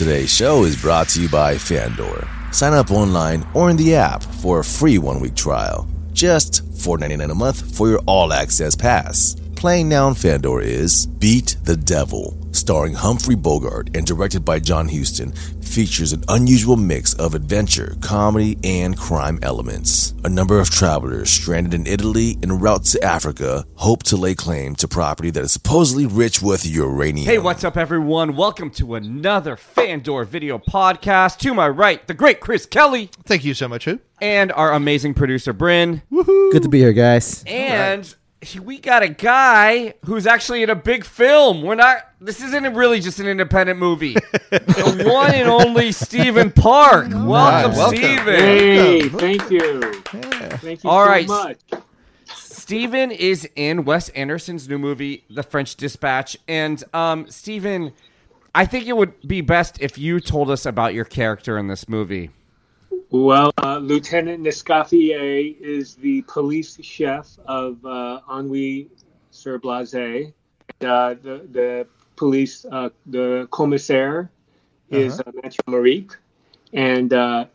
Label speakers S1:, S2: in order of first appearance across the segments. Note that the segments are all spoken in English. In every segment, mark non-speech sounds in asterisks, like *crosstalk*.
S1: Today's show is brought to you by Fandor. Sign up online or in the app for a free one week trial. Just $4.99 a month for your all access pass. Playing now on Fandor is Beat the Devil, starring Humphrey Bogart and directed by John Huston, features an unusual mix of adventure, comedy, and crime elements. A number of travelers stranded in Italy en route to Africa hope to lay claim to property that is supposedly rich with uranium.
S2: Hey, what's up, everyone? Welcome to another Fandor video podcast. To my right, the great Chris Kelly
S3: Thank you so much, Who?
S2: and our amazing producer Bryn.
S4: Good to be here, guys.
S2: And we got a guy who's actually in a big film. We're not. This isn't really just an independent movie. the *laughs* one and only Stephen Park. Welcome,
S3: welcome.
S2: Stephen.
S5: Hey, thank you. Thank you
S2: All
S5: so
S2: right.
S5: much.
S2: Stephen is in Wes Anderson's new movie, The French Dispatch. And um, Stephen, I think it would be best if you told us about your character in this movie.
S5: Well, uh, Lieutenant Nescaffier is the police chef of uh, Ennui sur Blase. Uh, the the police, uh, the commissaire is uh Mathieu Amalric, and uh,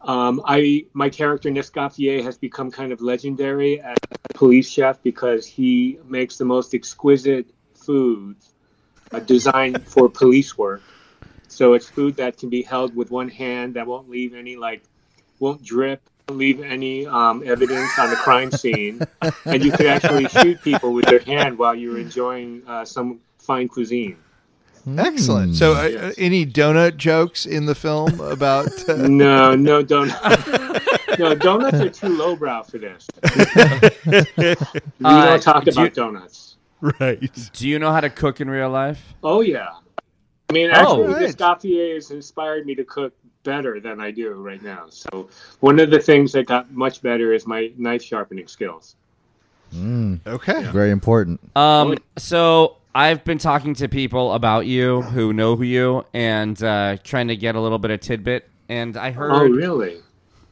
S5: um, I my character Nescaffier has become kind of legendary as a police chef because he makes the most exquisite food uh, designed for police work. So it's food that can be held with one hand that won't leave any like won't drip, leave any um, evidence on the crime *laughs* scene, and you could actually shoot people with your hand while you're enjoying uh, some fine cuisine.
S3: Excellent. So, uh,
S5: Yes.
S3: uh, any donut jokes in the film about? Uh, *laughs*
S5: No, no donuts. *laughs* no, donuts are too lowbrow for this. we
S2: Uh,
S5: don't talk
S2: do
S5: about
S2: you-
S5: donuts.
S3: right.
S2: Do you know how to cook in real life?
S5: Oh yeah. I mean,
S2: Oh.
S5: actually,
S3: Right.
S5: this Gauffier has inspired me to cook better than I do right now. So one of the things that got much better is my knife sharpening skills.
S3: Okay.
S4: Very important.
S2: Um, so I've been talking to people about you who know who you and uh, trying to get a little bit of tidbit. And I heard,
S5: Oh, really?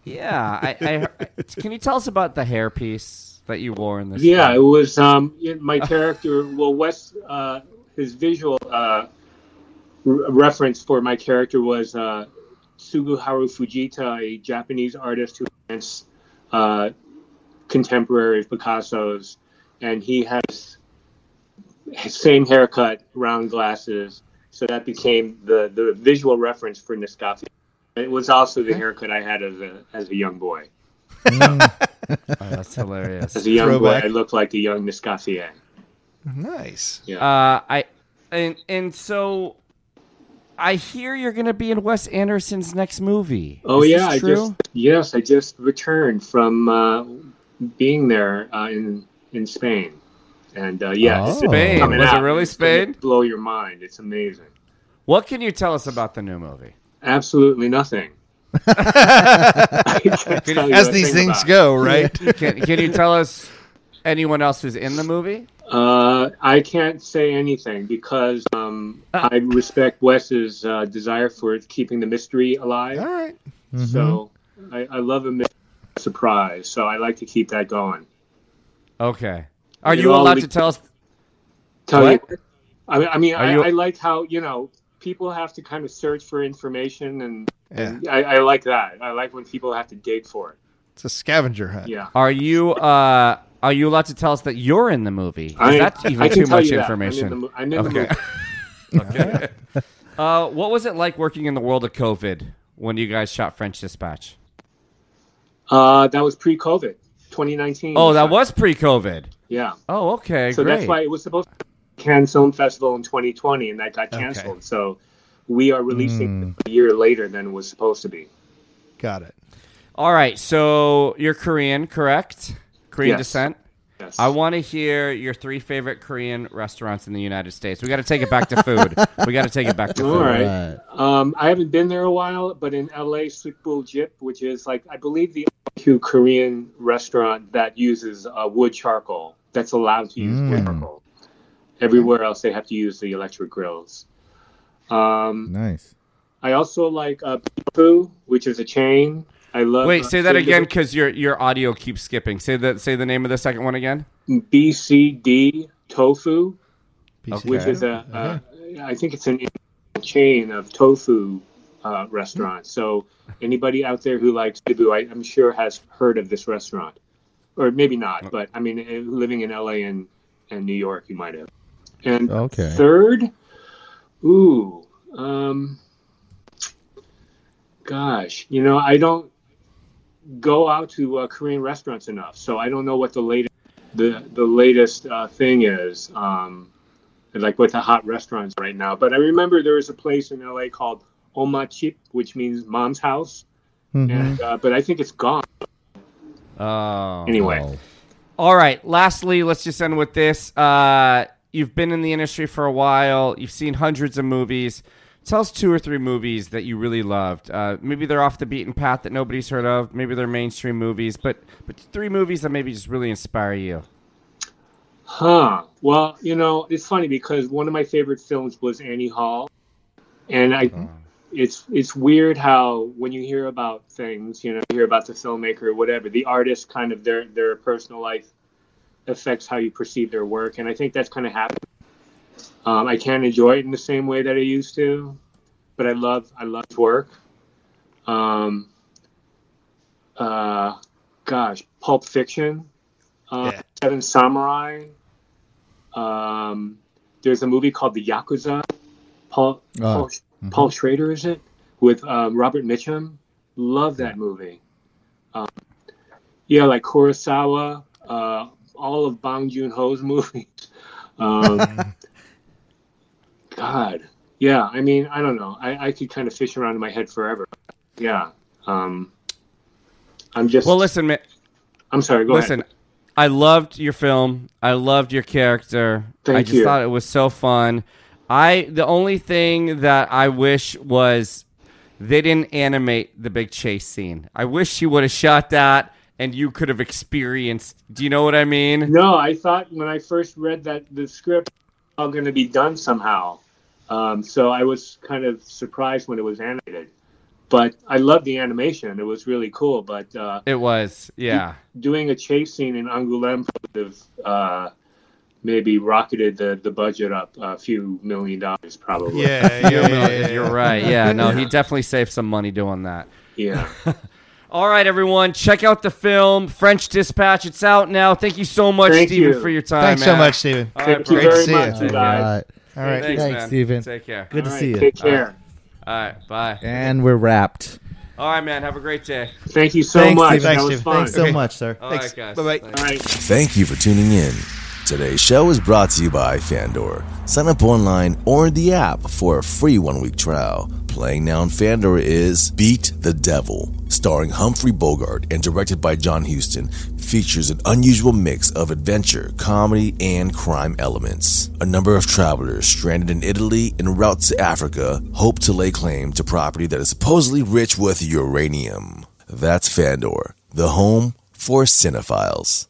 S2: yeah, I, I heard- *laughs* can you tell us about the hairpiece that you wore in this?
S5: Yeah, it was um, my character. Well, Wes, uh, his visual uh, re- reference for my character was uh, Tsuguharu Fujita, a Japanese artist who paints uh, contemporary Picasso's, and he has same haircut, round glasses. So that became the, the visual reference for Nescaffier. It was also the haircut I had as a as a young boy. *laughs*
S2: Oh, that's hilarious.
S5: As a young
S3: Throwback.
S5: boy, I looked like a young Nescaffier.
S3: Nice.
S5: Yeah.
S2: Uh, I and and so I hear you're going to be in Wes Anderson's next movie.
S5: Oh
S2: Is
S5: yeah,
S2: this
S5: I just yes, I just returned from uh, being there uh, in in Spain, and uh, yeah,
S4: Oh.
S2: Spain.
S5: coming
S2: Was it really
S5: It's
S2: Spain?
S5: Blow your mind! It's amazing.
S2: What can you tell us about the new movie?
S5: Absolutely nothing. *laughs* I can't tell you
S3: As these things go, right?
S2: Can Can you tell us anyone else who's in the movie?
S5: Uh, I can't say anything because um, I respect Wes's uh, desire for keeping the mystery alive.
S3: All right.
S5: So I, I love a mystery surprise. So I like to keep that going.
S2: Okay. Are
S5: It
S2: you
S5: all
S2: allowed
S5: be-
S2: to tell us?
S5: Tell
S2: What?
S5: you, I mean, I, mean I,
S2: you-
S5: I like how you know people have to kind of search for information, and,
S3: Yeah.
S5: and I, I like that. I like when people have to dig for it.
S3: It's a scavenger hunt.
S5: Yeah.
S2: Are you uh are you allowed to tell us that you're in the movie? Is
S5: I,
S2: that even
S5: I
S2: too much
S5: you that.
S2: information?
S5: I'm in the, mo- I'm in
S2: Okay.
S5: the movie. *laughs*
S2: okay. uh, what was it like working in the world of COVID when you guys shot French Dispatch?
S5: Uh, that was pre-COVID, 2019.
S2: Oh, that was pre-COVID.
S5: Yeah.
S2: Oh, okay,
S5: So
S2: great.
S5: that's why it was supposed to be Cannes Film Festival in 2020, and that got canceled. So we are releasing
S2: Hmm.
S5: a year later than it was supposed to be.
S3: Got it.
S2: All right, so you're Korean, correct? Korean
S5: Yes.
S2: descent.
S5: Yes.
S2: I want to hear your three favorite Korean restaurants in the United States. We got to take it back to food. *laughs* we got to take it back to
S5: All
S2: food.
S5: right. Um, I haven't been there a while, but in LA, Soot Bull Jeep, which is like I believe the only Korean restaurant that uses uh, wood charcoal that's allowed to use wood charcoal. Everywhere else, they have to use the electric grills. Um,
S4: Nice.
S5: I also like uh, Fu, which is a chain. I love.
S2: Wait,
S5: uh,
S2: say that again because your your audio keeps skipping. Say that. Say the name of the second one again.
S5: BCD Tofu,
S3: Piece of
S5: which is a, uh, I think it's an chain of tofu uh, restaurants. So anybody out there who likes Cebu, I, I'm sure has heard of this restaurant, or maybe not. But I mean, living in LA and and New York, you might have. And
S4: Okay.
S5: third, ooh, um, gosh, you know, I don't go out to uh, Korean restaurants enough, so I don't know what the latest the the latest uh, thing is. Um, like what the hot restaurants right now. But I remember there was a place in LA called Oma Chip, which means mom's house. And uh, but I think it's gone
S2: Oh.
S5: anyway.
S2: All right. Lastly, let's just end with this. Uh, you've been in the industry for a while. You've seen hundreds of movies. Tell us two or three movies that you really loved. Uh, maybe they're off the beaten path that nobody's heard of. Maybe they're mainstream movies, but but three movies that maybe just really inspire you.
S5: Huh. Well, you know, it's funny because one of my favorite films was Annie Hall, and I. It's it's weird how when you hear about things, you know, you hear about the filmmaker or whatever, the artist kind of their their personal life affects how you perceive their work, and I think that's kind of happened. Um, I can't enjoy it in the same way that I used to, but I love I love work. Um, uh, gosh, Pulp Fiction, uh,
S3: Yeah.
S5: Seven Samurai. Um, there's a movie called The Yakuza. Paul Paul, Paul Schrader is it with um, Robert Mitchum? Love that movie. Um, yeah, like Kurosawa, uh, all of Bong Joon Ho's *laughs* movies. Um, *laughs* God, yeah. I mean, I don't know. I, I could kind of fish around in my head forever. Yeah. Um, I'm just.
S2: Well, listen, man.
S5: I'm sorry. Go
S2: Listen,
S5: ahead.
S2: I loved your film. I loved your character.
S5: Thank I
S2: just
S5: you.
S2: thought it was so fun. I the only thing that I wish was they didn't animate the big chase scene. I wish you would have shot that and you could have experienced. Do you know what I mean?
S5: No, I thought when I first read that the script was all going to be done somehow. Um, so I was kind of surprised when it was animated. But I loved the animation; it was really cool. But uh,
S2: It was, yeah.
S5: doing a chase scene in Angoulême would have uh, maybe rocketed the, the budget up a few million dollars, probably.
S3: Yeah, *laughs* yeah,
S2: You're,
S3: yeah, yeah,
S2: you're right. Yeah, no, he definitely saved some money doing that.
S5: Yeah. *laughs*
S2: All right, everyone, check out the film French Dispatch. It's out now. Thank you so much,
S5: Thank
S2: Stephen,
S5: you.
S2: for your time.
S3: Thanks so much, Stephen.
S2: All right,
S5: Thank you
S2: bro.
S3: Great to see
S5: much,
S3: you.
S5: you guys.
S4: right.
S3: All right.
S2: Thanks,
S4: Thanks,
S2: man.
S4: Stephen.
S2: Take care.
S4: Good to
S5: All
S4: see you.
S5: Take care.
S2: All right, bye.
S4: And we're wrapped.
S2: All right, man. Have a great day.
S5: Thank you so
S4: Thanks,
S5: much.
S4: Stephen.
S5: That
S3: Thanks,
S5: was
S3: Stephen.
S5: fun.
S4: Thanks so
S3: Okay.
S4: much, sir.
S2: All
S3: Thanks.
S2: right, guys.
S3: Bye-bye.
S2: Thanks.
S5: All right.
S1: Thank you for tuning in. Today's show is brought to you by Fandor. Sign up online or in the app for a free one week trial. Playing now on Fandor is Beat the Devil, starring Humphrey Bogart and directed by John Huston. Features an unusual mix of adventure, comedy, and crime elements. A number of travelers stranded in Italy en route to Africa hope to lay claim to property that is supposedly rich with uranium. That's Fandor, the home for cinephiles.